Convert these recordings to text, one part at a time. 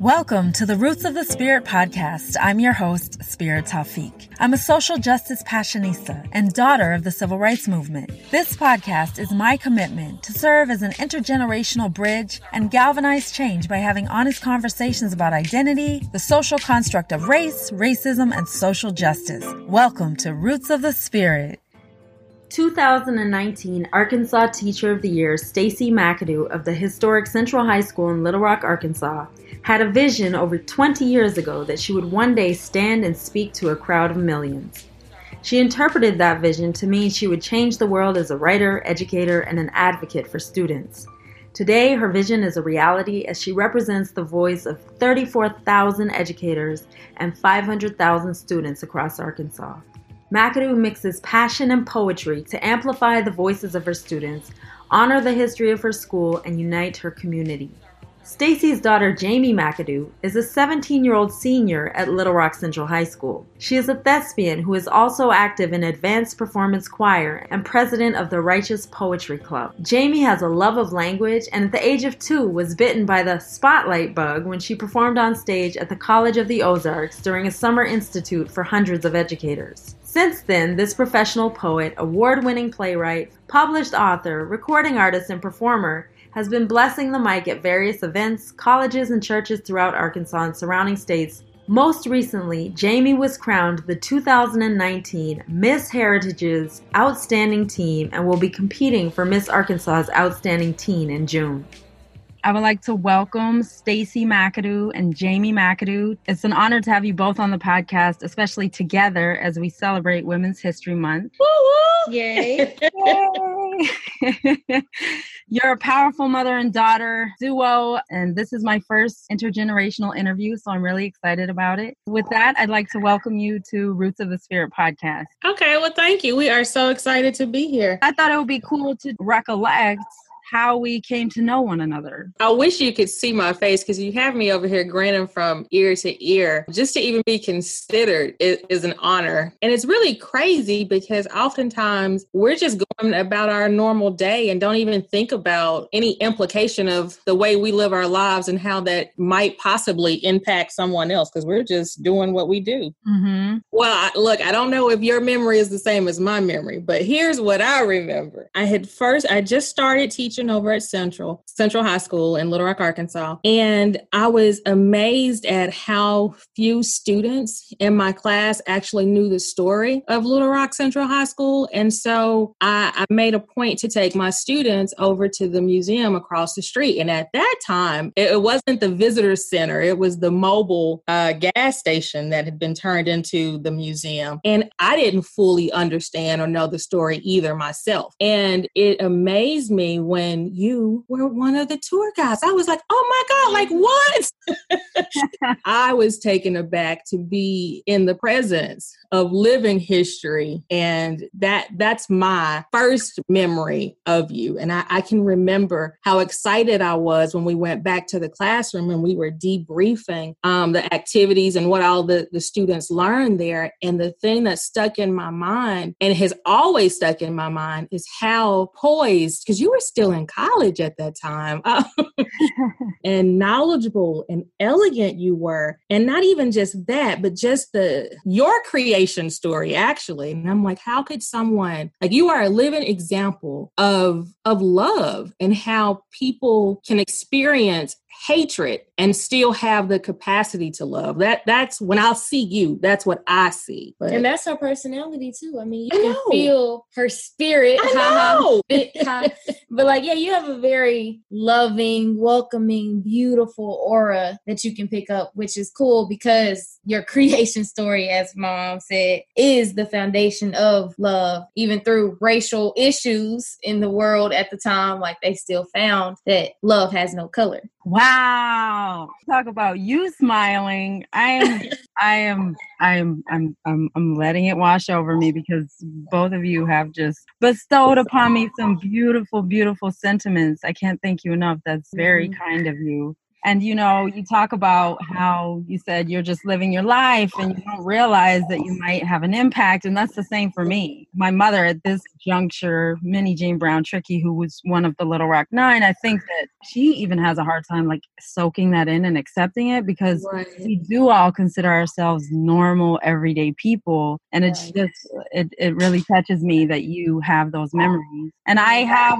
Welcome to the Roots of the Spirit podcast. I'm your host, Spirit Tafiq. I'm a social justice passionista and daughter of the civil rights movement. This podcast is my commitment to serve as an intergenerational bridge and galvanize change by having honest conversations about identity, the social construct of race, racism, and social justice. Welcome to Roots of the Spirit. 2019 Arkansas Teacher of the Year Stacey McAdoo of the historic Central High School in Little Rock, Arkansas, had a vision over 20 years ago that she would one day stand and speak to a crowd of millions. She interpreted that vision to mean she would change the world as a writer, educator, and an advocate for students. Today, her vision is a reality as she represents the voice of 34,000 educators and 500,000 students across Arkansas. McAdoo mixes passion and poetry to amplify the voices of her students, honor the history of her school, and unite her community. Stacey's daughter Jamie McAdoo is a 17 year old senior at Little Rock Central High School. She is a thespian who is also active in Advanced Performance Choir and president of the Righteous Poetry Club. Jamie has a love of language and at the age of two was bitten by the spotlight bug when she performed on stage at the College of the Ozarks during a summer institute for hundreds of educators. Since then, this professional poet, award winning playwright, published author, recording artist, and performer has been blessing the mic at various events, colleges, and churches throughout Arkansas and surrounding states. Most recently, Jamie was crowned the 2019 Miss Heritage's Outstanding Teen and will be competing for Miss Arkansas's Outstanding Teen in June. I would like to welcome Stacey McAdoo and Jamie McAdoo. It's an honor to have you both on the podcast, especially together as we celebrate Women's History Month. Woo-woo! Yay! Yay. You're a powerful mother and daughter duo, and this is my first intergenerational interview, so I'm really excited about it. With that, I'd like to welcome you to Roots of the Spirit podcast. Okay, well, thank you. We are so excited to be here. I thought it would be cool to recollect how we came to know one another. I wish you could see my face because you have me over here grinning from ear to ear. Just to even be considered is, is, an honor. And it's really crazy because oftentimes we're just going about our normal day and don't even think about any implication of the way we live our lives and how that might possibly impact someone else because we're just doing what we do. Mm-hmm. Well, I, look, I don't know if your memory is the same as my memory, but here's what I remember. I had first, I just started teaching over at Central, Central High School in Little Rock, Arkansas. And I was amazed at how few students in my class actually knew the story of Little Rock Central High School. And so I, I made a point to take my students over to the museum across the street. And at that time, it, it wasn't the visitor center, it was the mobile uh, gas station that had been turned into the museum. And I didn't fully understand or know the story either myself. And it amazed me when when you were one of the tour guides. I was like, oh my God, like what? I was taken aback to be in the presence of living history. And that that's my first memory of you. And I, I can remember how excited I was when we went back to the classroom and we were debriefing um, the activities and what all the, the students learned there. And the thing that stuck in my mind and has always stuck in my mind is how poised, because you were still in college at that time, um, and knowledgeable and elegant you were. And not even just that, but just the your creation story actually and i'm like how could someone like you are a living example of of love and how people can experience hatred and still have the capacity to love. That that's when I'll see you, that's what I see. But, and that's her personality too. I mean, you I can feel her spirit. I know. but like, yeah, you have a very loving, welcoming, beautiful aura that you can pick up, which is cool because your creation story, as mom said, is the foundation of love, even through racial issues in the world at the time, like they still found that love has no color. Wow. Talk about you smiling. I am I am I'm I'm I'm I'm letting it wash over me because both of you have just bestowed upon me some beautiful beautiful sentiments. I can't thank you enough. That's very mm-hmm. kind of you. And you know, you talk about how you said you're just living your life and you don't realize that you might have an impact. And that's the same for me. My mother at this juncture, Minnijean Brown Trickey, who was one of the Little Rock Nine, I think that she even has a hard time like soaking that in and accepting it because right. we do all consider ourselves normal, everyday people. And it's right. just, it, it really touches me that you have those memories. And I have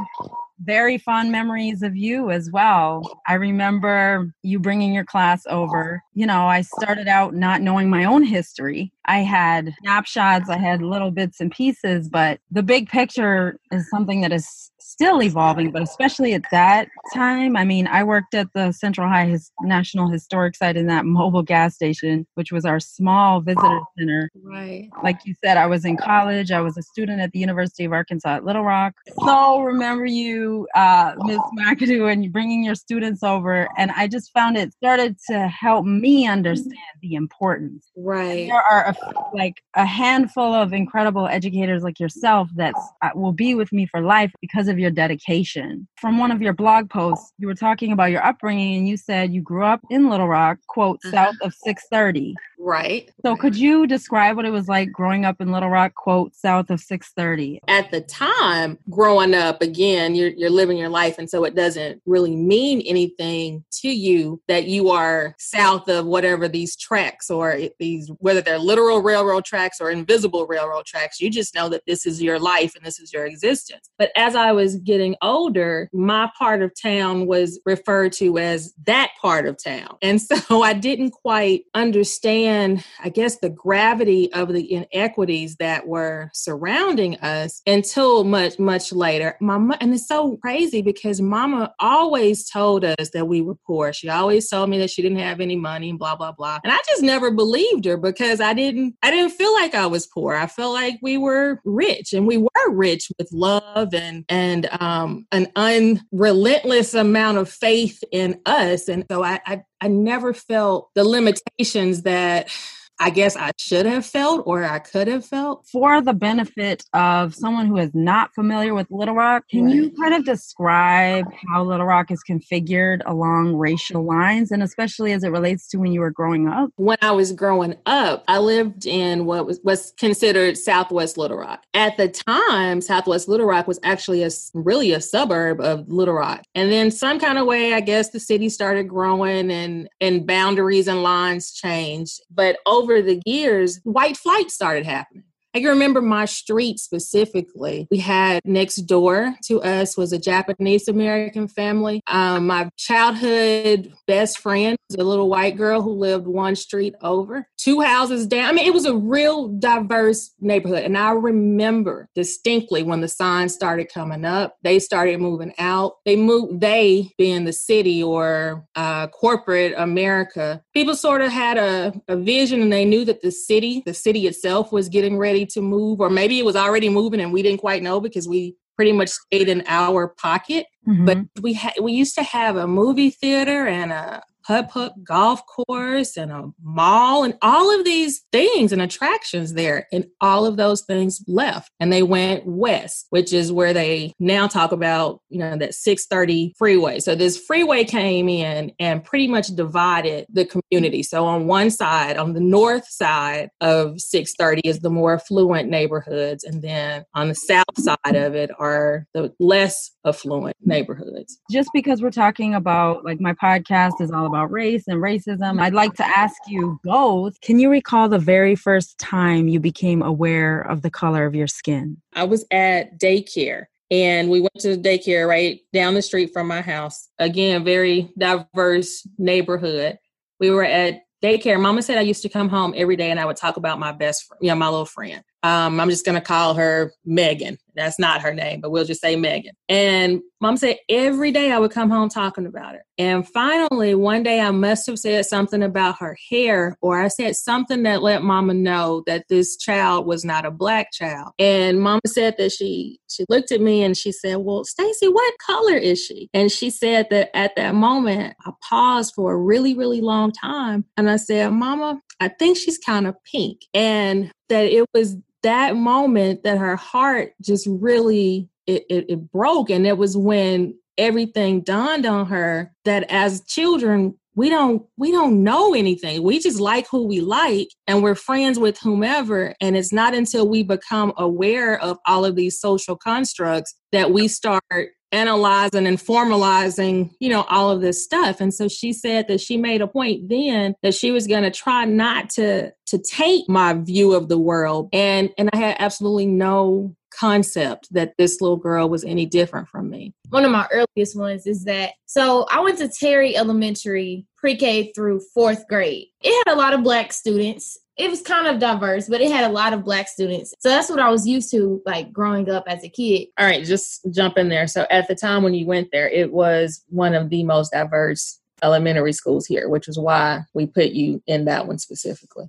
very fond memories of you as well. I remember you bringing your class over. You know, I started out not knowing my own history. I had snapshots, I had little bits and pieces, but the big picture is something that is still evolving, but especially at that time. I mean, I worked at the Central High His- National Historic Site in that mobile gas station, which was our small visitor center. Right. Like you said, I was in college, I was a student at the University of Arkansas at Little Rock. So remember you, uh, Ms. McAdoo, and bringing your students over. And I just found it started to help me understand the importance. Right. There are a, like a handful of incredible educators like yourself that uh, will be with me for life because of your dedication. From one of your blog posts, you were talking about your upbringing and you said you grew up in Little Rock, quote, uh-huh. south of 630. Right. So could you describe what it was like growing up in Little Rock, quote, south of 630? At the time, growing up, again, you're, you're living your life. And so it doesn't really mean anything to you that you are south of whatever these tracks or these, whether they're literal railroad tracks or invisible railroad tracks. You just know that this is your life and this is your existence. But as I was getting older, my part of town was referred to as that part of town. And so I didn't quite understand, I guess, the gravity of the inequities that were surrounding us until much, much later. My and it's so crazy because mama always told us that we were poor. She always told me that she didn't have any money and blah, blah, blah. And I just never believed her because I didn't I didn't feel like I was poor. I felt like we were rich and we were rich with love and and um, an unrelentless amount of faith in us. And so I, I, I never felt the limitations that I guess I should have felt or I could have felt. For the benefit of someone who is not familiar with Little Rock, can right. you kind of describe how Little Rock is configured along racial lines and especially as it relates to when you were growing up? When I was growing up, I lived in what was, was considered Southwest Little Rock. At the time, Southwest Little Rock was actually a really a suburb of Little Rock. And then some kind of way, I guess the city started growing and and boundaries and lines changed. But over over the years, white flight started happening. I can remember my street specifically. We had next door to us was a Japanese American family. Um, my childhood best friend was a little white girl who lived one street over, two houses down. I mean, it was a real diverse neighborhood. And I remember distinctly when the signs started coming up, they started moving out. They moved, they being the city or uh, corporate America, people sort of had a, a vision and they knew that the city, the city itself was getting ready ready to move, or maybe it was already moving and we didn't quite know because we pretty much stayed in our pocket. Mm-hmm. But we had we used to have a movie theater and a putt putt golf course and a mall and all of these things and attractions there. And all of those things left and they went west, which is where they now talk about, you know, that 630 freeway. So this freeway came in and pretty much divided the community. So on one side, on the north side of 630 is the more affluent neighborhoods. And then on the south side of it are the less affluent neighborhoods. Just because we're talking about like my podcast is all about race and racism. I'd like to ask you both can you recall the very first time you became aware of the color of your skin? I was at daycare and we went to the daycare right down the street from my house. Again, very diverse neighborhood. We were at daycare. Mama said I used to come home every day and I would talk about my best friend, you know, my little friend. Um, I'm just going to call her Megan. That's not her name, but we'll just say Megan. And mom said every day I would come home talking about her. And finally, one day I must have said something about her hair, or I said something that let mama know that this child was not a black child. And mama said that she she looked at me and she said, Well, Stacey, what color is she? And she said that at that moment I paused for a really, really long time. And I said, Mama, I think she's kind of pink. And that it was that moment that her heart just really it, it, it broke. And it was when everything dawned on her that as children, we don't we don't know anything. We just like who we like and we're friends with whomever. And it's not until we become aware of all of these social constructs that we start analyzing and formalizing you know all of this stuff. And so she said that she made a point then that she was going to try not to to take my view of the world. And and i had absolutely no concept that this little girl was any different from me. One of my earliest ones is that so i went to terry elementary pre-k through fourth grade. It had a lot of black students it was kind of diverse, but it had a lot of black students. So that's what I was used to like growing up as a kid. All right, just jump in there. So at the time when you went there, it was one of the most diverse elementary schools here, which is why we put you in that one specifically.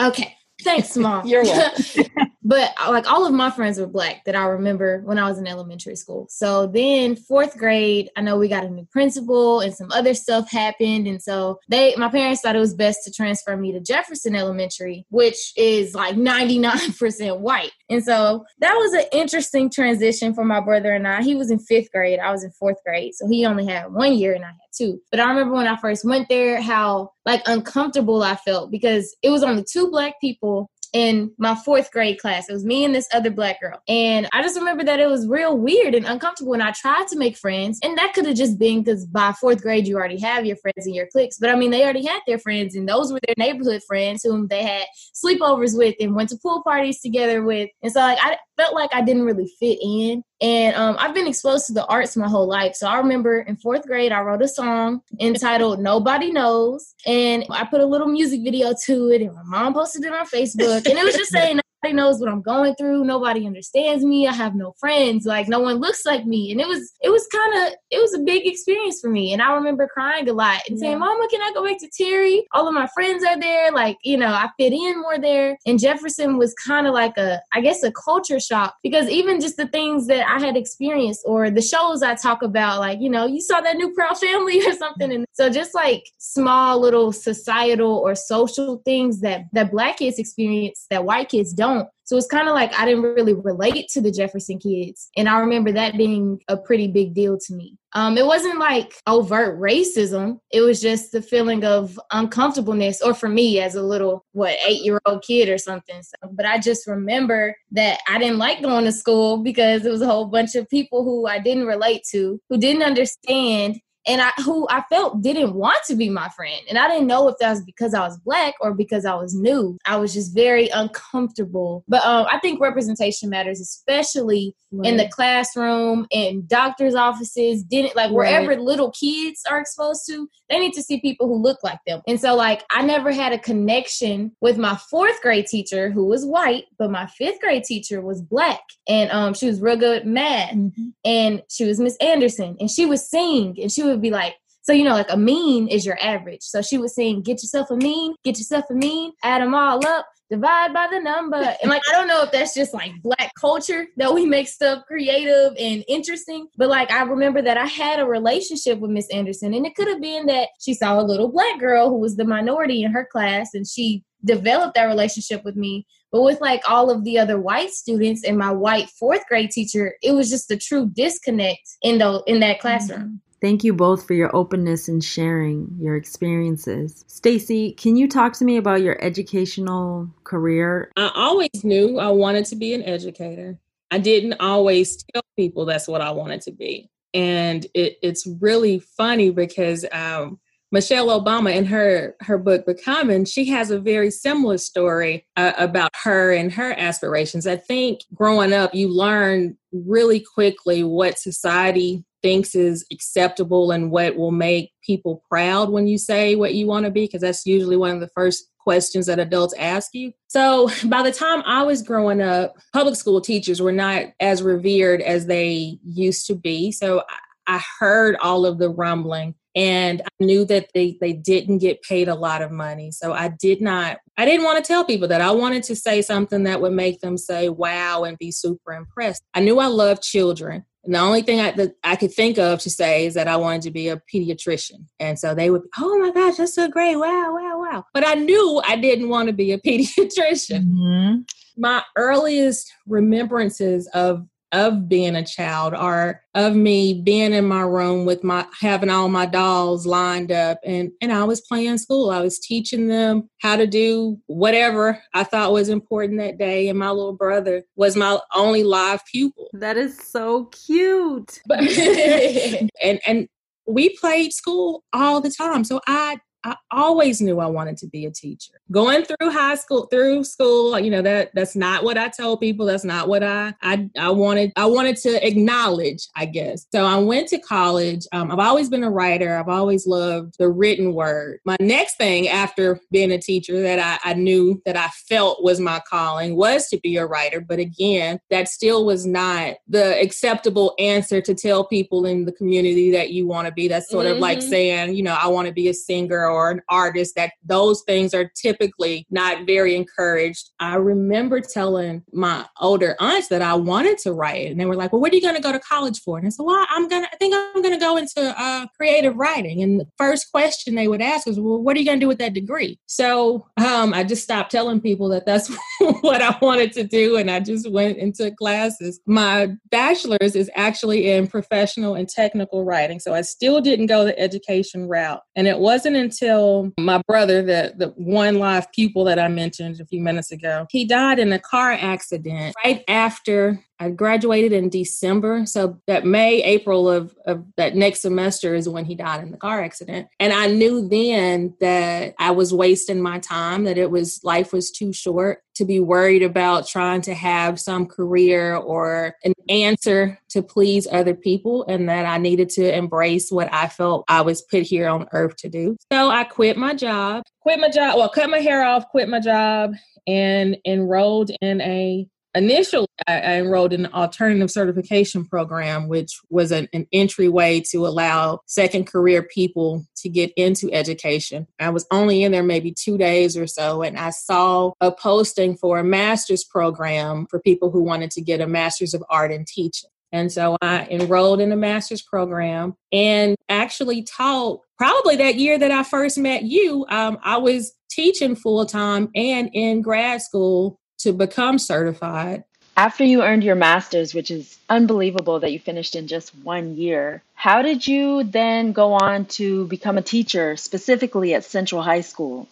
Okay. Thanks, mom. You're welcome. but uh, like all of my friends were black that I remember when I was in elementary school. So then fourth grade, I know we got a new principal and some other stuff happened. And so they my parents thought it was best to transfer me to Jefferson Elementary, which is like 99% white. And so that was an interesting transition for my brother and I. He was in fifth grade, I was in fourth grade. So he only had one year and I had two. But I remember when I first went there, how like uncomfortable I felt because it was only two black people in my fourth grade class. It was me and this other black girl. And I just remember that it was real weird and uncomfortable. And I tried to make friends. And that could have just been because by fourth grade, you already have your friends and your cliques. But I mean, they already had their friends, and those were their neighborhood friends whom they had sleepovers with and went to pool parties together with. And so, like, I felt like I didn't really fit in. And um, I've been exposed to the arts my whole life. So I remember in fourth grade, I wrote a song entitled Nobody Knows. And I put a little music video to it, and my mom posted it on Facebook. And it was just saying, nobody knows what I'm going through. Nobody understands me. I have no friends. Like no one looks like me. And it was it was kind of it was a big experience for me. And I remember crying a lot and yeah. saying, "Mama, can I go back to Terry? All of my friends are there. Like you know, I fit in more there." And Jefferson was kind of like a I guess a culture shock because even just the things that I had experienced or the shows I talk about, like you know, you saw that new Proud Family or something, and so just like small little societal or social things that that Black kids experience that white kids don't don't. So it's kind of like I didn't really relate to the Jefferson kids. And I remember that being a pretty big deal to me. Um, it wasn't like overt racism. It was just the feeling of uncomfortableness, or for me as a little, what, eight year old kid or something. So, but I just remember that I didn't like going to school because it was a whole bunch of people who I didn't relate to, who didn't understand and I who I felt didn't want to be my friend. And I didn't know if that was because I was black or because I was new. I was just very uncomfortable. But um, I think representation matters, especially right. in the classroom, in doctors' offices, didn't like wherever little kids are exposed to, they need to see people who look like them. And so like I never had a connection with my fourth grade teacher who was white, but my fifth grade teacher was black. And um she was real good at math. Mm-hmm. And she was Miss Anderson. And she would sing and she would be like, so you know, like a mean is your average. So she was saying, get yourself a mean, get yourself a mean, add them all up, divide by the number. And like, I don't know if that's just like black culture that we make stuff creative and interesting. But like, I remember that I had a relationship with Miss Anderson, and it could have been that she saw a little black girl who was the minority in her class, and she developed that relationship with me. But with like all of the other white students and my white fourth grade teacher, it was just a true disconnect in the in that classroom. Mm-hmm. Thank you both for your openness and sharing your experiences. Stacey, can you talk to me about your educational career? I always knew I wanted to be an educator. I didn't always tell people that's what I wanted to be. And it, it's really funny because um, Michelle Obama in her her book Becoming, she has a very similar story uh, about her and her aspirations. I think growing up, you learn really quickly what society thinks is acceptable and what will make people proud when you say what you want to be because that's usually one of the first questions that adults ask you. So by the time I was growing up, public school teachers were not as revered as they used to be. So I heard all of the rumbling and I knew that they they didn't get paid a lot of money. So I did not I didn't want to tell people that. I wanted to say something that would make them say wow and be super impressed. I knew I loved children. And the only thing I, that I could think of to say is that I wanted to be a pediatrician. And so they would, oh my gosh, that's so great. Wow, wow, wow. But I knew I didn't want to be a pediatrician. Mm-hmm. My earliest remembrances of of being a child or of me being in my room with my having all my dolls lined up and and I was playing school. I was teaching them how to do whatever I thought was important that day and my little brother was my only live pupil. That is so cute. and and we played school all the time. So I I always knew I wanted to be a teacher. Going through high school, through school, you know that that's not what I told people. That's not what I I, I wanted. I wanted to acknowledge, I guess. So I went to college. Um, I've always been a writer. I've always loved the written word. My next thing after being a teacher that I, I knew that I felt was my calling was to be a writer. But again, that still was not the acceptable answer to tell people in the community that you want to be. That's sort mm-hmm. of like mm-hmm. saying, you know, I want to be a singer or an artist, that those things are typically not very encouraged. I remember telling my older aunts that I wanted to write, and they were like, "Well, what are you going to go to college for?" And I said, "Well, I'm gonna, I think I'm going to go into uh, creative writing." And the first question they would ask was, "Well, what are you going to do with that degree?" So um, I just stopped telling people that that's what I wanted to do, and I just went into classes. My bachelor's is actually in professional and technical writing, so I still didn't go the education route, and it wasn't until until my brother, the, the one live pupil that I mentioned a few minutes ago, he died in a car accident right after I graduated in December. So that May, April of, of that next semester is when he died in the car accident. And I knew then that I was wasting my time, that it was life was too short to be worried about trying to have some career or an answer to please other people and that I needed to embrace what I felt I was put here on earth to do. So I quit my job, quit my job, well, cut my hair off, quit my job and enrolled in a initially I, I, enrolled in an alternative certification program which was an, an entryway to allow second career people to get into education i was only in there maybe two days or so and i saw a posting for a master's program for people who wanted to get a master's of art in teaching and so I enrolled in a master's program and actually taught probably that year that I first met you. Um, I was teaching full time and in grad school to become certified. After you earned your master's, which is unbelievable that you finished in just one year, how did you then go on to become a teacher, specifically at Central High School?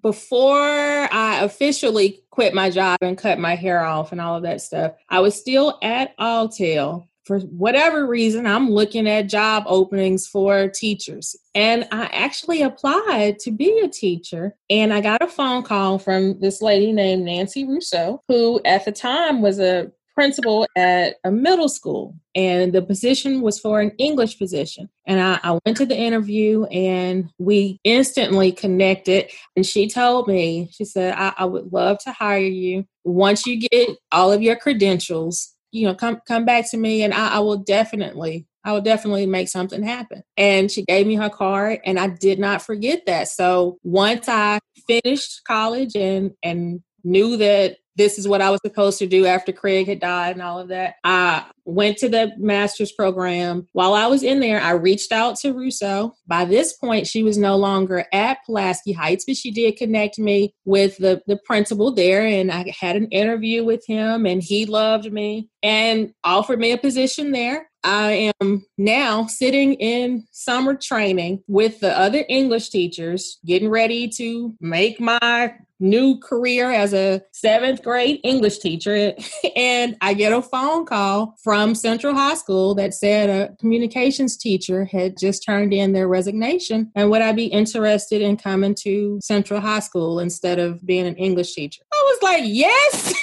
Before I officially quit my job and cut my hair off and all of that stuff, I was still at Alltel for whatever reason, I'm looking at job openings for teachers. And I actually applied to be a teacher. And I got a phone call from this lady named Nancy Rousseau, who at the time was a principal at a middle school. And the position was for an English position. And I, I went to the interview and we instantly connected. And she told me, she said, I, I would love to hire you once you get all of your credentials you know, come come back to me and I, I will definitely I will definitely make something happen. And she gave me her card and I did not forget that. So once I finished college and and knew that this is what I was supposed to do after Craig had died and all of that. I went to the master's program. While I was in there, I reached out to Rousseau. By this point, she was no longer at Pulaski Heights, but she did connect me with the, the principal there. And I had an interview with him, and he loved me and offered me a position there. I am now sitting in summer training with the other English teachers, getting ready to make my new career as a seventh grade English teacher. And I get a phone call from Central High School that said a communications teacher had just turned in their resignation. And would I be interested in coming to Central High School instead of being an English teacher? I was like, yes.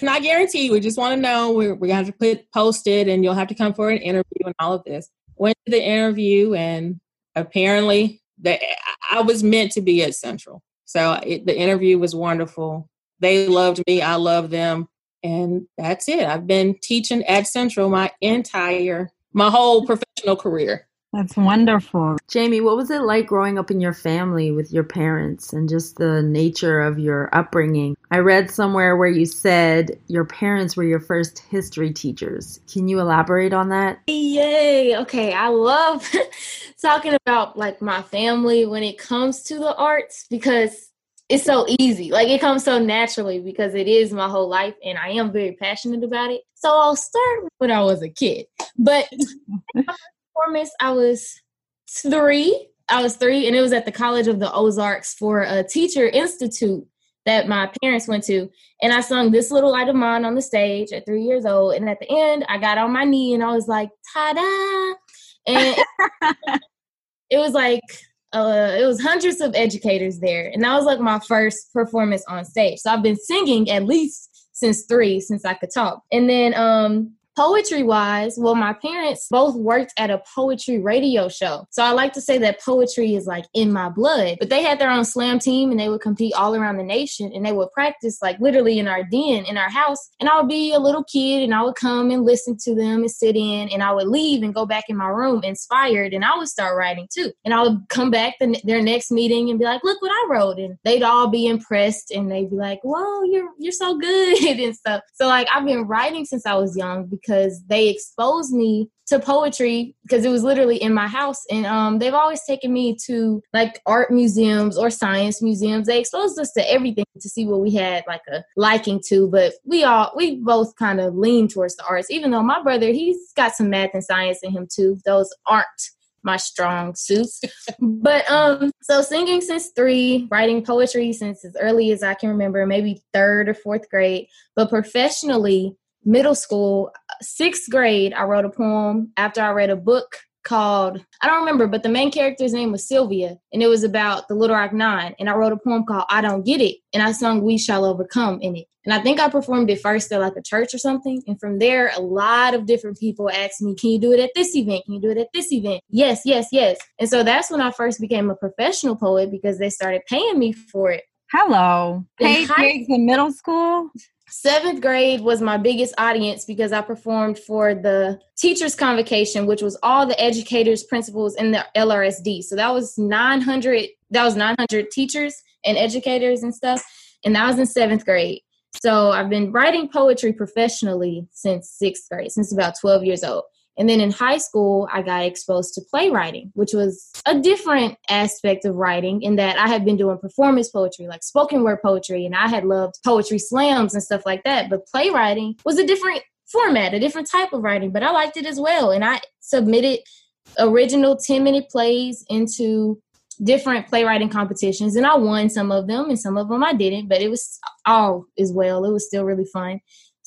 Not guaranteed. We just want to know. We're, we're going to put posted and you'll have to come for an interview and all of this. Went to the interview and apparently that I was meant to be at Central. So it, the interview was wonderful. They loved me. I love them. And that's it. I've been teaching at Central my entire, my whole professional career. That's wonderful. Jamie, what was it like growing up in your family with your parents and just the nature of your upbringing? I read somewhere where you said your parents were your first history teachers. Can you elaborate on that? Yay. Okay. I love talking about like my family when it comes to the arts because it's so easy. Like it comes so naturally because it is my whole life and I am very passionate about it. So I'll start when I was a kid. But performance, I was three. I was three and it was at the College of the Ozarks for a teacher institute that my parents went to. And I sung This Little Light of Mine on the stage at three years old. And at the end, I got on my knee and I was like, ta da. And it was like uh, it was hundreds of educators there, and that was like my first performance on stage. So I've been singing at least since three, since I could talk. And then um, Poetry wise, well, my parents both worked at a poetry radio show. So I like to say that poetry is like in my blood. But they had their own slam team and they would compete all around the nation and they would practice like literally in our den, in our house. And I would be a little kid and I would come and listen to them and sit in and I would leave and go back in my room inspired and I would start writing too. And I would come back the, their next meeting and be like, look what I wrote. And they'd all be impressed and they'd be like, whoa, you're, you're so good and stuff. So like I've been writing since I was young because they exposed me to poetry because it was literally in my house. And um, they've always taken me to like art museums or science museums. They exposed us to everything to see what we had like a liking to. But we all we both kind of lean towards the arts even though my brother he's got some math and science in him too. Those aren't my strong suits. but um so singing since 3, writing poetry since as early as I can remember, maybe 3rd or 4th grade, but professionally middle school, sixth grade, I wrote a poem after I read a book called I don't remember, but the main character's name was Sylvia, and it was about the Little Rock Nine. And I wrote a poem called I Don't Get It, and I sung We Shall Overcome in it. And I think I performed it first at like a church or something. And from there, a lot of different people asked me, Can you do it at this event? Can you do it at this event? Yes, yes, yes. And so that's when I first became a professional poet because they started paying me for it. Hello. Paid gigs in middle school? Seventh grade was my biggest audience because I performed for the teachers' convocation, which was all the educators, principals, and the LRSD. So that was 900. That was 900 teachers and educators and stuff, and that was in seventh grade. So I've been writing poetry professionally since sixth grade, since about 12 years old. And then in high school, I got exposed to playwriting, which was a different aspect of writing in that I had been doing performance poetry, like spoken word poetry, and I had loved poetry slams and stuff like that. But playwriting was a different format, a different type of writing, but I liked it as well. And I submitted original 10 minute plays into different playwriting competitions and I won some of them and some of them I didn't, but it was all as well. It was still really fun.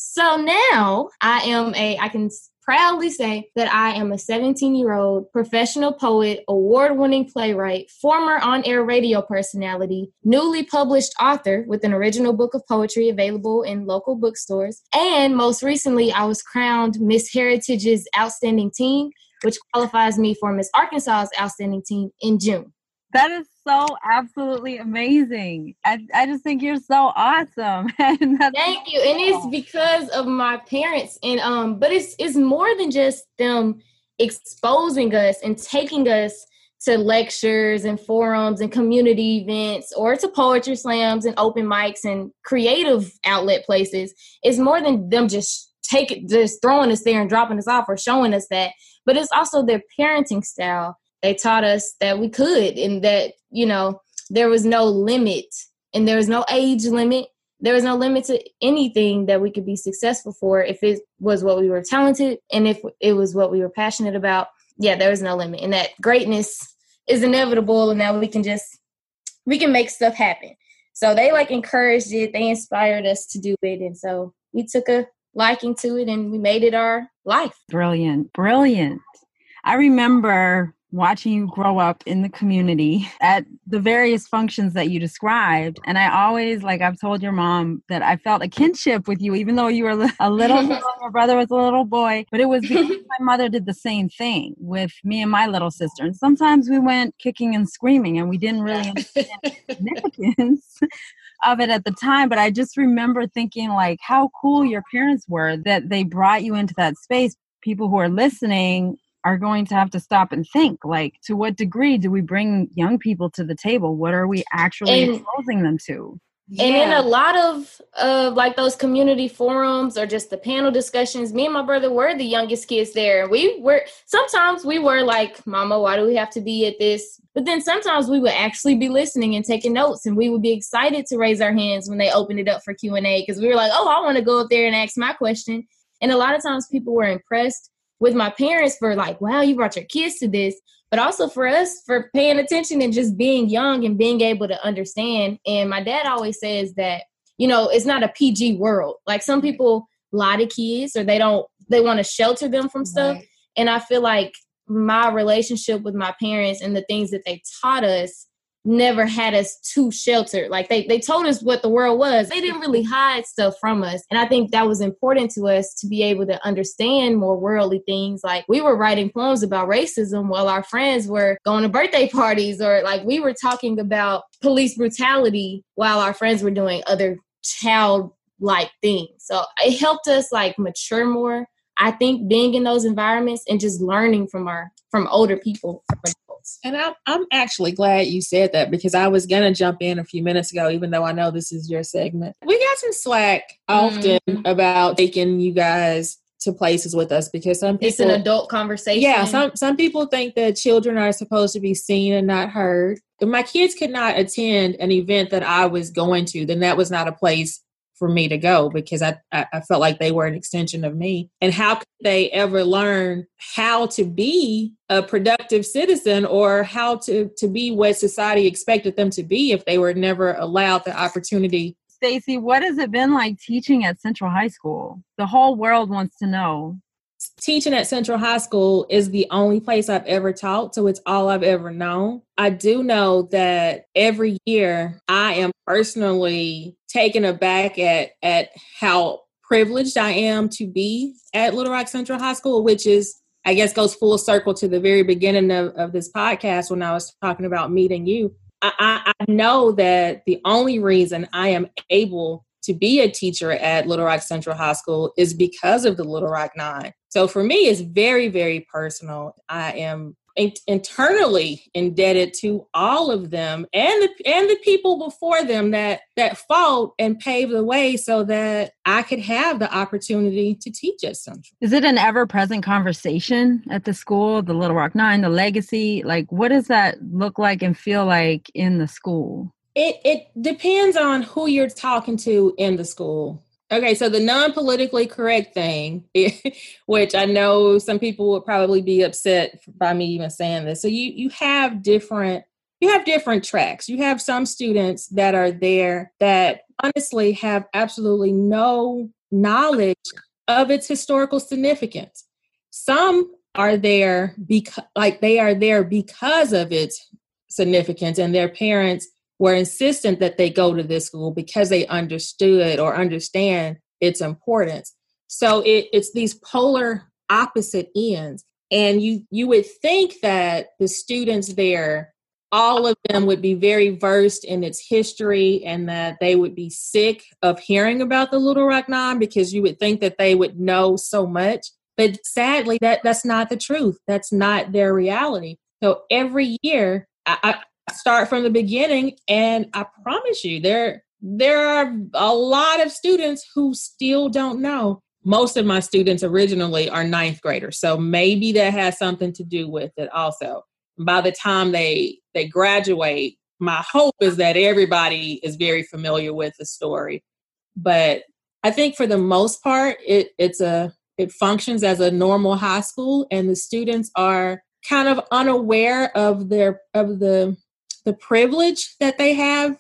So now I am a I can proudly say that I am a 17 year old professional poet, award winning playwright, former on air radio personality, newly published author with an original book of poetry available in local bookstores, and most recently, I was crowned Miss Heritage's Outstanding Teen, which qualifies me for Miss Arkansas's Outstanding Teen in June. That is so absolutely amazing. I, I just think you're so awesome. Thank you. And it's because of my parents. And um, but it's it's more than just them exposing us and taking us to lectures and forums and community events or to poetry slams and open mics and creative outlet places. It's more than them just take just throwing us there and dropping us off or showing us that, but it's also their parenting style they taught us that we could and that you know there was no limit and there was no age limit. There was no limit to anything that we could be successful for if it was what we were talented and if it was what we were passionate about. Yeah there was no limit and that greatness is inevitable and now we can just we can make stuff happen. So they like encouraged it. They inspired us to do it. And so we took a liking to it and we made it our life. Brilliant. Brilliant. I remember watching you grow up in the community at the various functions that you described. And I always, like I've told your mom, that I felt a kinship with you, even though you were a little girl, your brother was a little boy. But it was because my mother did the same thing with me and my little sister. And sometimes we went kicking and screaming and we didn't really understand the significance. of it at the time but i just remember thinking like how cool your parents were that they brought you into that space people who are listening are going to have to stop and think like to what degree do we bring young people to the table what are we actually and, exposing them to Yeah. And in a lot of of like those community forums or just the panel discussions, me and my brother were the youngest kids there. We were sometimes we were like, "Mama, why do we have to be at this?" But then sometimes we would actually be listening and taking notes, and we would be excited to raise our hands when they opened it up for Q and A because we were like, "Oh, I want to go up there and ask my question." And a lot of times people were impressed with my parents for like, "Wow, you brought your kids to this." but also for us for paying attention and just being young and being able to understand. And my dad always says that, you know, it's not a PG world. Like some people lie to kids or they don't, they want to shelter them from stuff. Right. And I feel like my relationship with my parents and the things that they taught us never had us too sheltered. Like they, they told us what the world was. They didn't really hide stuff from us. And I think that was important to us to be able to understand more worldly things. Like we were writing poems about racism while our friends were going to birthday parties, or like we were talking about police brutality while our friends were doing other childlike things. So it helped us like mature more. I think being in those environments and just learning from our from older people and I'm, I'm actually glad you said that because I was going to jump in a few minutes ago, even though I know this is your segment. We got some slack often mm-hmm. about taking you guys to places with us because some people it's an adult conversation. Yeah, some some people think that children are supposed to be seen and not heard. If my kids could not attend an event that I was going to, then that was not a place for me to go because I, I felt like they were an extension of me. And how could they ever learn how to be a productive citizen or how to, to be what society expected them to be if they were never allowed the opportunity? Stacey, what has it been like teaching at Central High School? The whole world wants to know teaching at Central High School is the only place I've ever taught, so it's all I've ever known. I do know that every year I am personally taken aback at at how privileged I am to be at Little Rock Central High School, which is I guess goes full circle to the very beginning of, of this podcast when I was talking about meeting you. I, I, I know that the only reason I am able to be a teacher at Little Rock Central High School is because of the Little Rock Nine. So for me, it's very, very personal. I am in- internally indebted to all of them and the and the people before them that that fought and paved the way so that I could have the opportunity to teach at Central. Is it an ever-present conversation at the school, the Little Rock Nine, the legacy? Like what does that look like and feel like in the school? It it depends on who you're talking to in the school. Okay, so the non-politically correct thing, which I know some people would probably be upset by me even saying this. So you you have different you have different tracks. You have some students that are there that honestly have absolutely no knowledge of its historical significance. Some are there because like they are there because of its significance and their parents were insistent that they go to this school because they understood or understand its importance. So it, it's these polar opposite ends. And you you would think that the students there, all of them would be very versed in its history and that they would be sick of hearing about the Little Rock Nine because you would think that they would know so much. But sadly, that that's not the truth. That's not their reality. So every year, I, start from the beginning and i promise you there there are a lot of students who still don't know. Most of my students originally are ninth graders so maybe that has something to do with it also. By the time they they graduate my hope is that everybody is very familiar with the story. But i think for the most part it it's a it functions as a normal high school and the students are kind of unaware of their of the the privilege that they have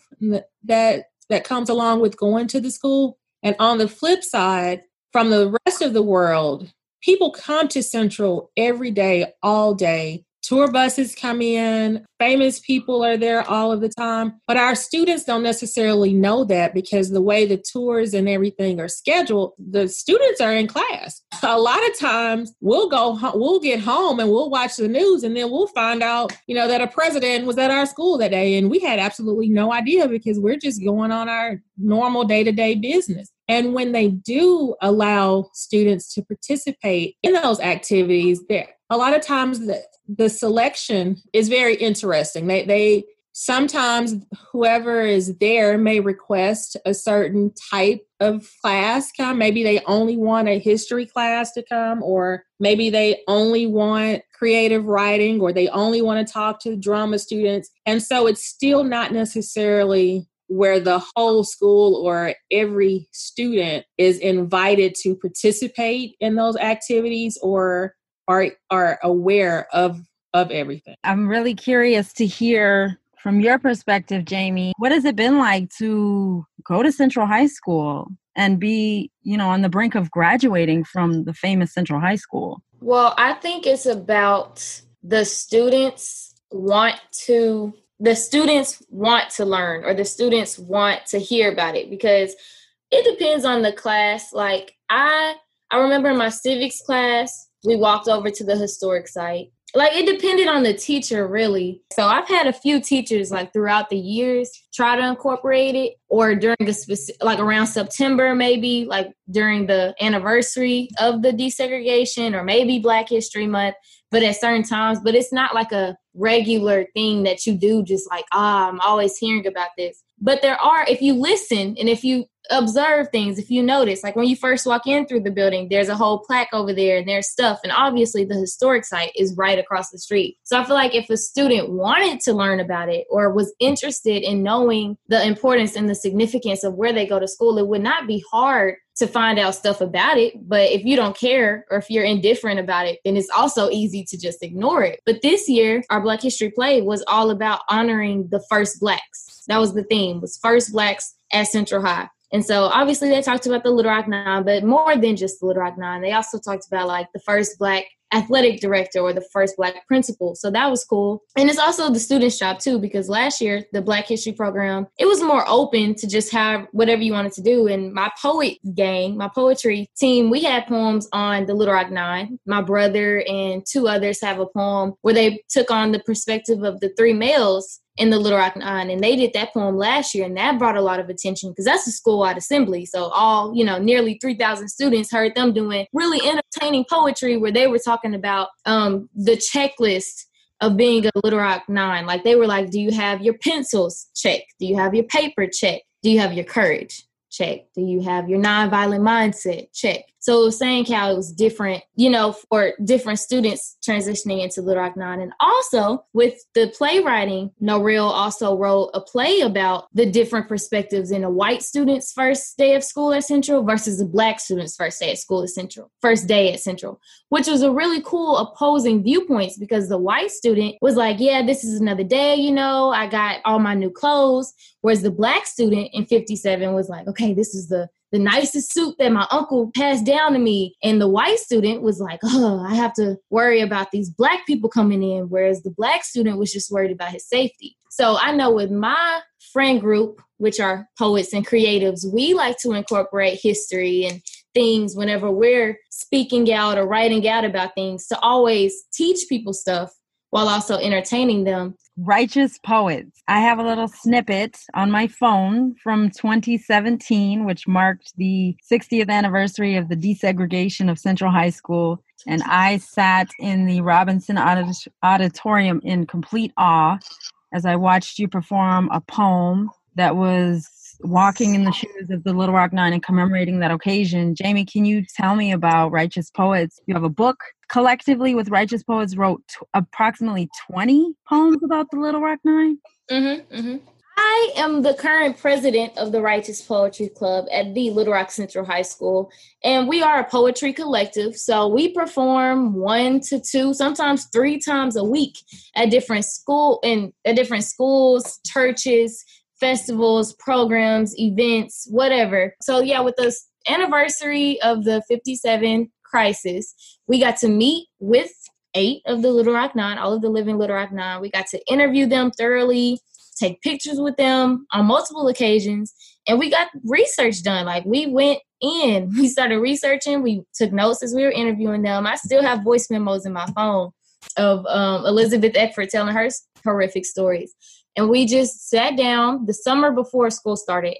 that that comes along with going to the school. And on the flip side from the rest of the world people come to central every day all day tour buses come in famous people are there all of the time but our students don't necessarily know that because the way the tours and everything are scheduled the students are in class. A lot of times we'll go we'll get home and we'll watch the news and then we'll find out you know that a president was at our school that day and we had absolutely no idea because we're just going on our normal day-to-day business. And when they do allow students to participate in those activities, there a lot of times the, the selection is very interesting. They they sometimes whoever is there may request a certain type of class come maybe they only want a history class to come or maybe they only want creative writing or they only want to talk to drama students and so it's still not necessarily where the whole school or every student is invited to participate in those activities or are are aware of of everything. I'm really curious to hear from your perspective, Jamie, what has it been like to go to Central High School and be, you know, on the brink of graduating from the famous Central High School? Well, I think it's about the students want to the students want to learn or the students want to hear about it because it depends on the class. Like I I remember in my civics class, we walked over to the historic site. Like it depended on the teacher really. So i've had a few teachers like throughout the years try to incorporate it or during the specific like around september maybe like during the anniversary of the desegregation or maybe black history month but at certain times. But it's not like a regular thing that you do just like ah i'm always hearing about this. But there are if you listen and if you observe things if you notice like when you first walk in through the building there's a whole plaque over there and there's stuff and obviously the historic site is right across the street so i feel like if a student wanted to learn about it or was interested in knowing the importance and the significance of where they go to school it would not be hard to find out stuff about it. But if you don't care or if you're indifferent about it, then it's also easy to just ignore it. But this year, our Black History Play was all about honoring the first blacks. That was the theme, was first blacks at Central High. And so obviously they talked about the Little Rock Nine, but more than just the Little Rock Nine, they also talked about like the first black athletic director or the first black principal. So that was cool. And it's also the students' job too, because last year, the Black History program, it was more open to just have whatever you wanted to do. And my poet gang, my poetry team, we had poems on the Little Rock Nine. My brother and two others have a poem where they took on the perspective of the three males in the Little Rock Nine, and they did that poem last year, and that brought a lot of attention because that's a school-wide assembly. So all you know, nearly three thousand students heard them doing really entertaining poetry where they were talking about um, the checklist of being a Little Rock Nine. Like they were like, "Do you have your pencils? Check. Do you have your paper? Check. Do you have your courage? Check. Do you have your nonviolent mindset? Check. So saying how it was different, you know, for different students transitioning into Little Rock Nine. And also with the playwriting, Noreel also wrote a play about the different perspectives in a white student's first day of school at Central versus a black student's first day at school at Central, first day at Central, which was a really cool opposing viewpoints because the white student was like, yeah, this is another day, you know, I got all my new clothes. Whereas the black student in 57 was like, okay, this is the the nicest suit that my uncle passed down to me. And the white student was like, oh, I have to worry about these black people coming in. Whereas the black student was just worried about his safety. So I know with my friend group, which are poets and creatives, we like to incorporate history and things whenever we're speaking out or writing out about things to always teach people stuff while also entertaining them Righteous Poets. I have a little snippet on my phone from 2017, which marked the 60th anniversary of the desegregation of Central High School. And I sat in the Robinson Auditorium in complete awe as I watched you perform a poem that was walking in the shoes of the Little Rock Nine and commemorating that occasion. Jamie, can you tell me about Righteous Poets? You have a book collectively with Righteous Poets wrote t- approximately 20 poems about the Little Rock 9 mm-hmm, mm-hmm. I am the current president of the Righteous Poetry Club at the Little Rock Central High School, and we are a poetry collective. So we perform one to two, sometimes three times a week at different school and at different schools, churches, festivals, programs, events, whatever. So yeah, with the anniversary of the 57 crisis, we got to meet with eight of the Little Rock Nine, all of the living Little Rock Nine. We got to interview them thoroughly, take pictures with them on multiple occasions, and we got research done. Like we went in, we started researching, we took notes as we were interviewing them. I still have voice memos in my phone of um, Elizabeth Eckford telling her horrific stories. And we just sat down the summer before school started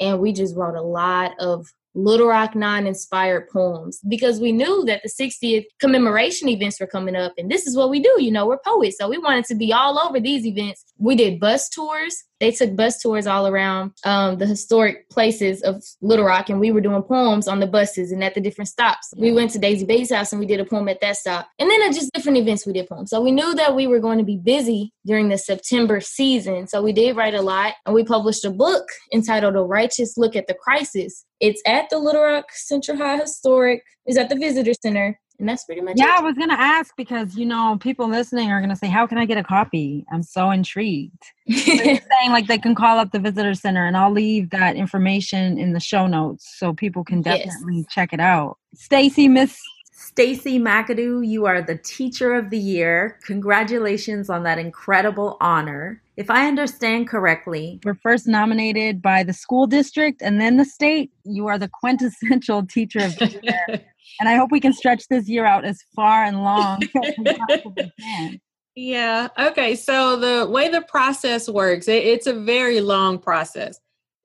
and we just wrote a lot of Little Rock Nine inspired poems because we knew that the 60th commemoration events were coming up. And this is what we do, you know, we're poets. So we wanted to be all over these events. We did bus tours. They took bus tours all around um, the historic places of Little Rock, and we were doing poems on the buses and at the different stops. We went to Daisy Bates' house and we did a poem at that stop. And then at just different events, we did poems. So we knew that we were going to be busy during the September season. So we did write a lot, and we published a book entitled A Righteous Look at the Crisis. It's at the Little Rock Central High Historic, is at the Visitor Center. And that's pretty much yeah, it. I was gonna ask because you know people listening are gonna say, "How can I get a copy?" I'm so intrigued. So you're saying like they can call up the visitor center, and I'll leave that information in the show notes so people can Yes. definitely check it out. Stacey, Miss Stacey McAdoo, you are the Teacher of the Year. Congratulations on that incredible honor. If I understand correctly, we're first nominated by the school district and then the state. You are the quintessential teacher of the year, and I hope we can stretch this year out as far and long as we can. Yeah. Okay. So the way the process works, it, it's a very long process.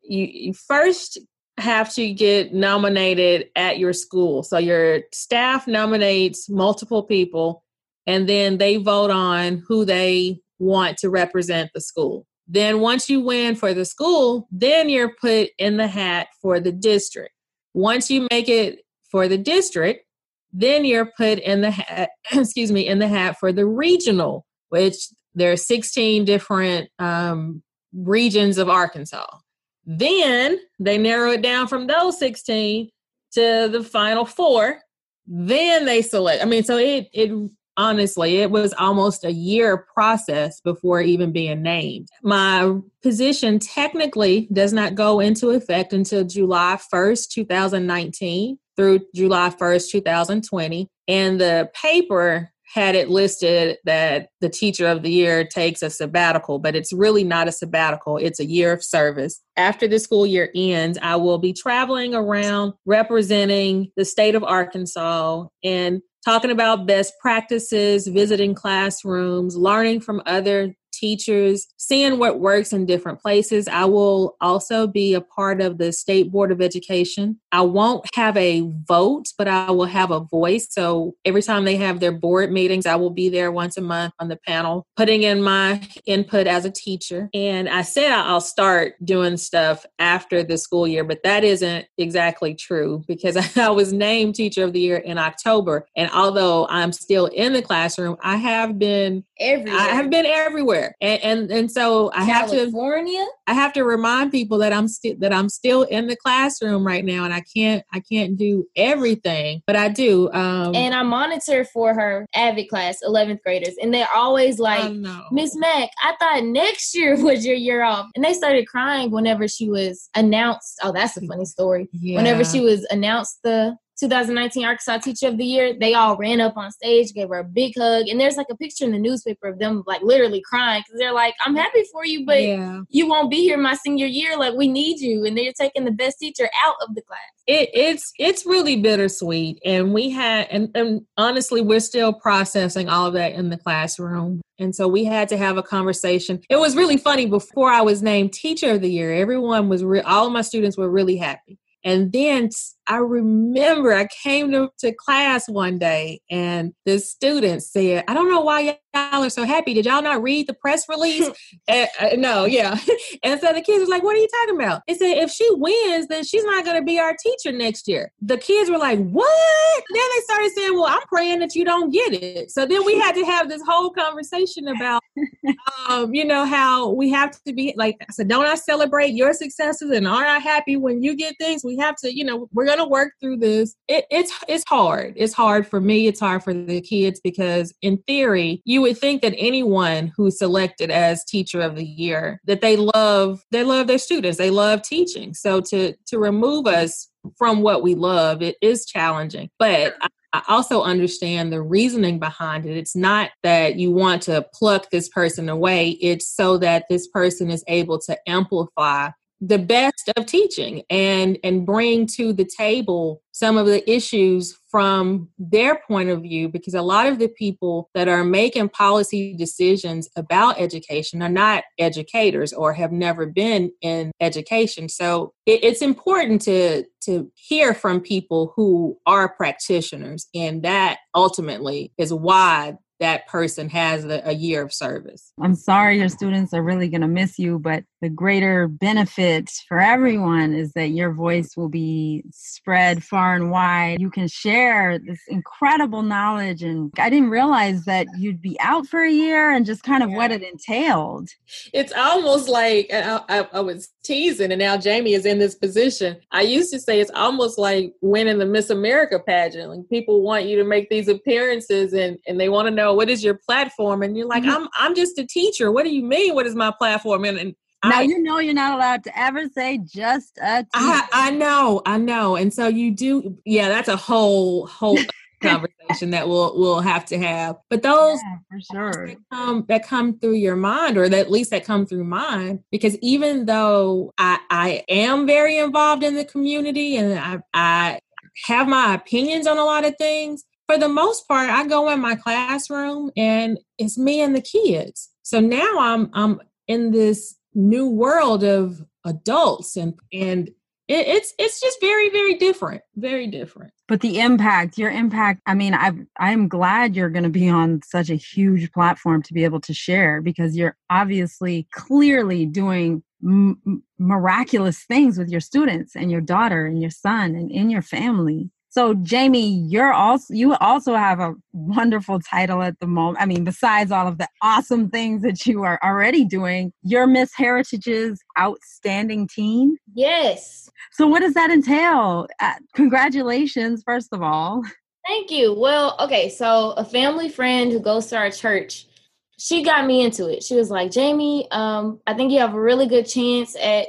You, you first have to get nominated at your school. So your staff nominates multiple people, and then they vote on who they want to represent the school. Then once you win for the school, then you're put in the hat for the district. Once you make it for the district, then you're put in the hat, excuse me, in the hat for the regional, which there are 16 different um, regions of Arkansas. Then they narrow it down from those 16 to the final four. Then they select. I mean, so it it honestly it was almost a year process before even being named. My position technically does not go into effect until July 1st, 2019 through July 1st, 2020. And the paper had it listed that the teacher of the year takes a sabbatical, but it's really not a sabbatical. It's a year of service. After the school year ends, I will be traveling around representing the state of Arkansas and talking about best practices, visiting classrooms, learning from other teachers, seeing what works in different places. I will also be a part of the State Board of Education. I won't have a vote, but I will have a voice. So every time they have their board meetings, I will be there once a month on the panel, putting in my input as a teacher. And I said I'll start doing stuff after the school year, but that isn't exactly true because I was named Teacher of the Year in October. And although I'm still in the classroom, I have been Everywhere. I have been everywhere, and and, and so I have to California. I have to remind people that I'm still that I'm still in the classroom right now, and I can't I can't do everything, but I do. Um, and I monitor for her Avid class, 11th graders, and they're always like. Miss Mac, I thought next year was your year off. And they started crying whenever she was announced. Oh, that's a funny story. Whenever she was announced the 2019 Arkansas Teacher of the Year, they all ran up on stage, gave her a big hug. And there's like a picture in the newspaper of them like literally crying because they're like, I'm happy for you, but yeah. you won't be here my senior year. Like, we need you. And they're taking the best teacher out of the class. it, it's it's really bittersweet and we had and, and honestly we're still processing all of that in the classroom and so we had to have a conversation it was really funny before i was named teacher of the year everyone was re- all of my students were really happy and then i remember i came to, to class one day and the student said i don't know why y'all are so happy did y'all not read the press release and, uh, no yeah and so the kids were like, What are you talking about? They said, If she wins, then she's not going to be our teacher next year. The kids were like, What? Then they started saying, Well, I'm praying that you don't get it. So then we had to have this whole conversation about, um, you know, how we have to be like, I said, Don't I celebrate your successes and aren't I happy when you get things? We have to, you know, we're going to work through this. It, it's, it's hard. It's hard for me. It's hard for the kids because, in theory, you would think that anyone who's selected as teacher of the year that they love they love their students they love teaching so to to remove us from what we love it is challenging but I, I also understand the reasoning behind it it's not that you want to pluck this person away it's so that this person is able to amplify the best of teaching and and bring to the table some of the issues from their point of view because a lot of the people that are making policy decisions about education are not educators or have never been in education. So it, it's important to to hear from people who are practitioners and that ultimately is why that person has a, a, year of service. I'm sorry your students are really going to miss you, but the greater benefit for everyone is that your voice will be spread far and wide. You can share this incredible knowledge. And I didn't realize that you'd be out for a year and just kind of yeah. what it entailed. It's almost like I, I, I was teasing, and now Jamie is in this position. I used to say it's almost like winning the Miss America pageant. Like people want you to make these appearances and, and they want to know what is your platform. And you're like, mm-hmm. I'm I'm just a teacher. What do you mean? What is my platform? And, and now I, you know you're not allowed to ever say just a teacher. I, I know, I know. And so you do, yeah, that's a whole whole conversation that we'll we'll have to have. But those yeah, for sure that come, that come through your mind, or that at least that come through mine, because even though I I am very involved in the community and I I have my opinions on a lot of things, for the most part, I go in my classroom and it's me and the kids. So now I'm I'm in this new world of adults and and it, it's it's just very very different very different but the impact your impact i mean i i'm glad you're going to be on such a huge platform to be able to share because you're obviously clearly doing m- miraculous things with your students and your daughter and your son and in your family so Jamie, you're also you also have a wonderful title at the moment. I mean, besides all of the awesome things that you are already doing, you're Miss Heritage's outstanding teen. Yes. So what does that entail? Uh, congratulations, first of all. Thank you. Well, okay, so a family friend who goes to our church, she got me into it. She was like, "Jamie, um, I think you have a really good chance at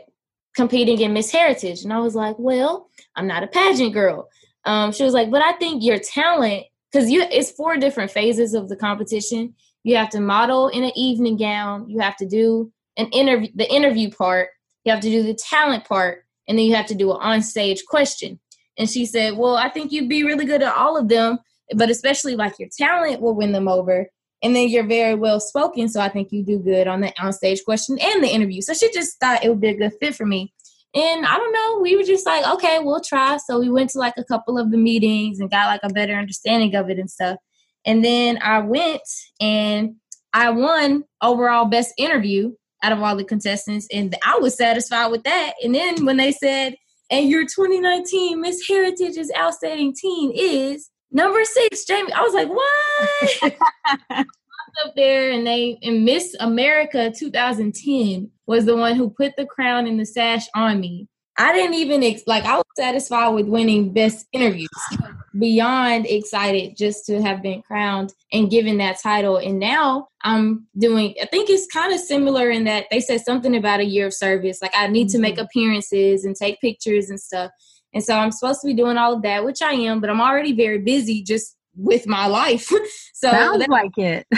competing in Miss Heritage." And I was like, "Well, I'm not a pageant girl." Um, she was like, but I think your talent, because you it's four different phases of the competition. You have to model in an evening gown. You have to do an interview, the interview part. You have to do the talent part, and then you have to do an on-stage question. And she said, "Well, I think you'd be really good at all of them, but especially like your talent will win them over." And then you're very well spoken, so I think you do good on the on-stage question and the interview. So she just thought it would be a good fit for me. And I don't know, we were just like, okay, we'll try. So we went to like a couple of the meetings and got like a better understanding of it and stuff. And then I went and I won overall best interview out of all the contestants. And I was satisfied with that. And then when they said, and your 2019 Miss Heritage's outstanding teen is number six, Jamie, I was like, what? up there and they in Miss America 2010 was the one who put the crown and the sash on me. I didn't even ex- like I was satisfied with winning best interviews. Beyond excited just to have been crowned and given that title. And now I'm doing I think it's kind of similar in that they said something about a year of service. Like I need to make mm-hmm. appearances and take pictures and stuff. And so I'm supposed to be doing all of that, which I am, but I'm already very busy just with my life. so sounds like it.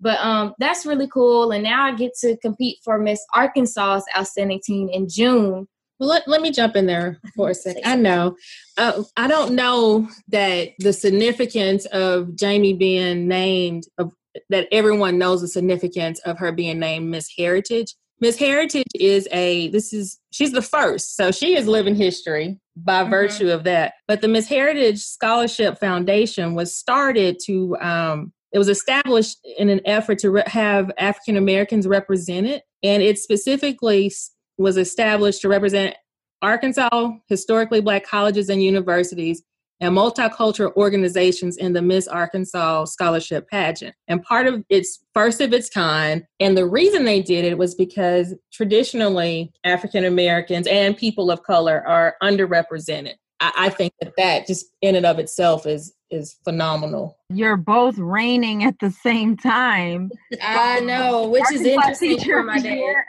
But um, that's really cool. And now I get to compete for Miss Arkansas's Outstanding Teen in June. Well, let, let me jump in there for a second. I know. Uh, I don't know that the significance of Jamie being named, of, that everyone knows the significance of her being named Miss Heritage. Miss Heritage is a, this is, she's the first. So she is living history by mm-hmm. virtue of that. But the Miss Heritage Scholarship Foundation was started to um, it was established in an effort to re- have African Americans represented, and it specifically was established to represent Arkansas historically black colleges and universities and multicultural organizations in the Miss Arkansas Scholarship Pageant. And part of its first of its kind, and the reason they did it was because traditionally African Americans and people of color are underrepresented. I, I think that that just in and of itself is is phenomenal. You're both reigning at the same time. I know, which is interesting for my dad.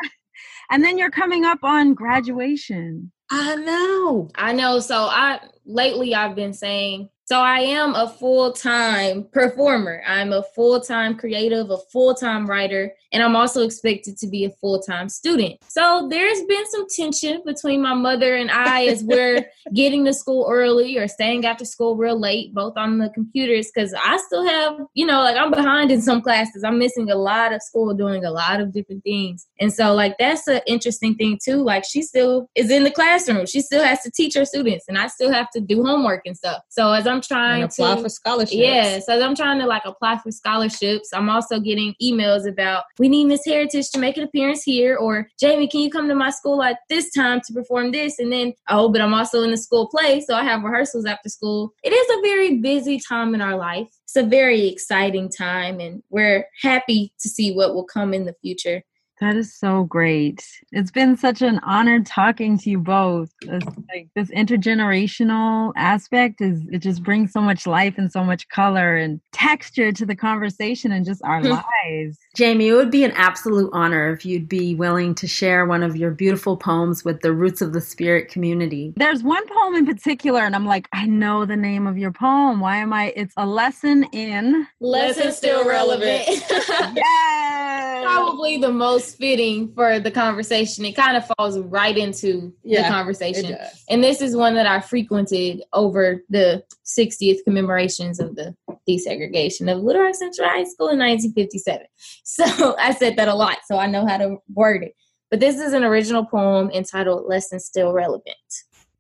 And then you're coming up on graduation. I know. I know. So I lately I've been saying So I am a full time performer. I'm a full time creative, a full time writer, and I'm also expected to be a full time student. So there's been some tension between my mother and I as we're getting to school early or staying after school real late, both on the computers, because I still have, you know, like I'm behind in some classes. I'm missing a lot of school doing a lot of different things. And so, like, that's an interesting thing too. Like, she still is in the classroom, she still has to teach her students, and I still have to do homework and stuff. So as I'm I'm trying and apply to for scholarships. Yeah, so I'm trying to like apply for scholarships. I'm also getting emails about we need Miss Heritage to make an appearance here, or Jamie, can you come to my school at this time to perform this? And then oh, but I'm also in the school play, so I have rehearsals after school. It is a very busy time in our life. It's a very exciting time, and we're happy to see what will come in the future. That is so great. It's been such an honor talking to you both. This, like this intergenerational aspect is it just brings so much life and so much color and texture to the conversation and just our hmm. lives. Jamie, it would be an absolute honor if you'd be willing to share one of your beautiful poems with the Roots of the Spirit community. There's one poem in particular, and I'm like, I know the name of your poem. Why am I? It's a lesson in. Lesson still relevant. yes. Probably the most fitting for the conversation. It kind of falls right into Yeah, the conversation. And this is one that I frequented over the 60th commemorations of the desegregation of Little Rock Central High School in 1957. So I said that a lot, so I know how to word it. But this is an original poem entitled Lesson Still Relevant.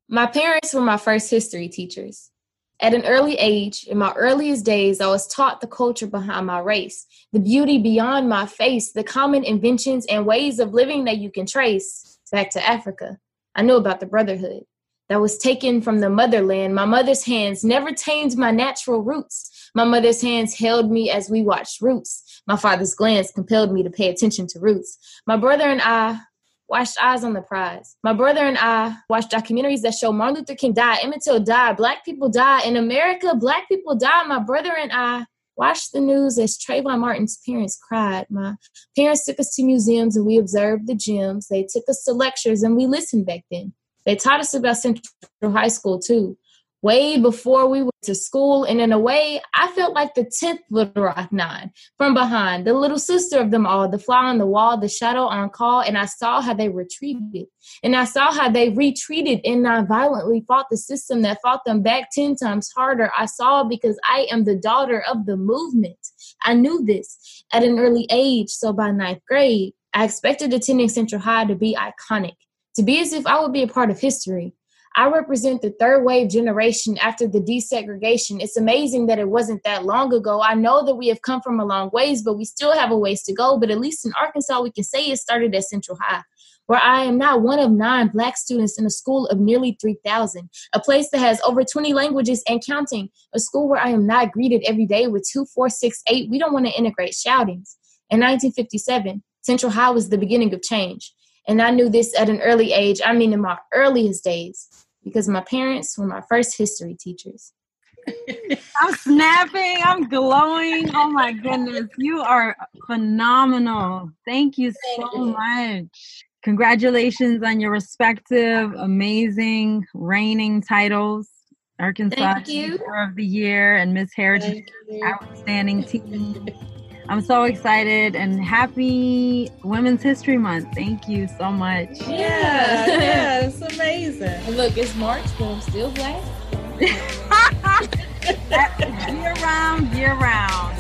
My parents were my first history teachers. At an early age, in my earliest days, I was taught the culture behind my race, the beauty beyond my face, the common inventions and ways of living that you can trace back to Africa. I knew about the brotherhood that was taken from the motherland. My mother's hands never tamed my natural roots. My mother's hands held me as we watched roots. My father's glance compelled me to pay attention to roots. My brother and I watched Eyes on the Prize. My brother and I watched documentaries that show Martin Luther King died, Emmett Till died, Black people died. In America, Black people died. My brother and I watched the news as Trayvon Martin's parents cried. My parents took us to museums and we observed the gems. They took us to lectures and we listened back then. They taught us about Central High School too. Way before we went to school, and in a way, I felt like the 10th Little Rock Nine from behind, the little sister of them all, the fly on the wall, the shadow on call, and I saw how they retreated. And I saw how they retreated and not violently fought the system that fought them back 10 times harder. I saw because I am the daughter of the movement. I knew this at an early age, so by ninth grade, I expected attending Central High to be iconic, to be as if I would be a part of history. I represent the third wave generation after the desegregation. It's amazing that it wasn't that long ago. I know that we have come from a long ways, but we still have a ways to go. But at least in Arkansas, we can say it started at Central High, where I am now one of nine Black students in a school of nearly 3,000, a place that has over 20 languages and counting, a school where I am not greeted every day with two, four, six, eight. We don't want to integrate shoutings. In 1957, Central High was the beginning of change. And I knew this at an early age, I mean, in my earliest days because my parents were my first history teachers. I'm snapping. I'm glowing. Oh my goodness. You are phenomenal. Thank you so much. Congratulations on your respective amazing reigning titles. Arkansas Thank you. Teacher of the Year and Miss Heritage Outstanding Team. I'm so excited and happy Women's History Month. Thank you so much. Yeah, yeah, it's amazing. Look, it's March, but I'm still black. year round, year round.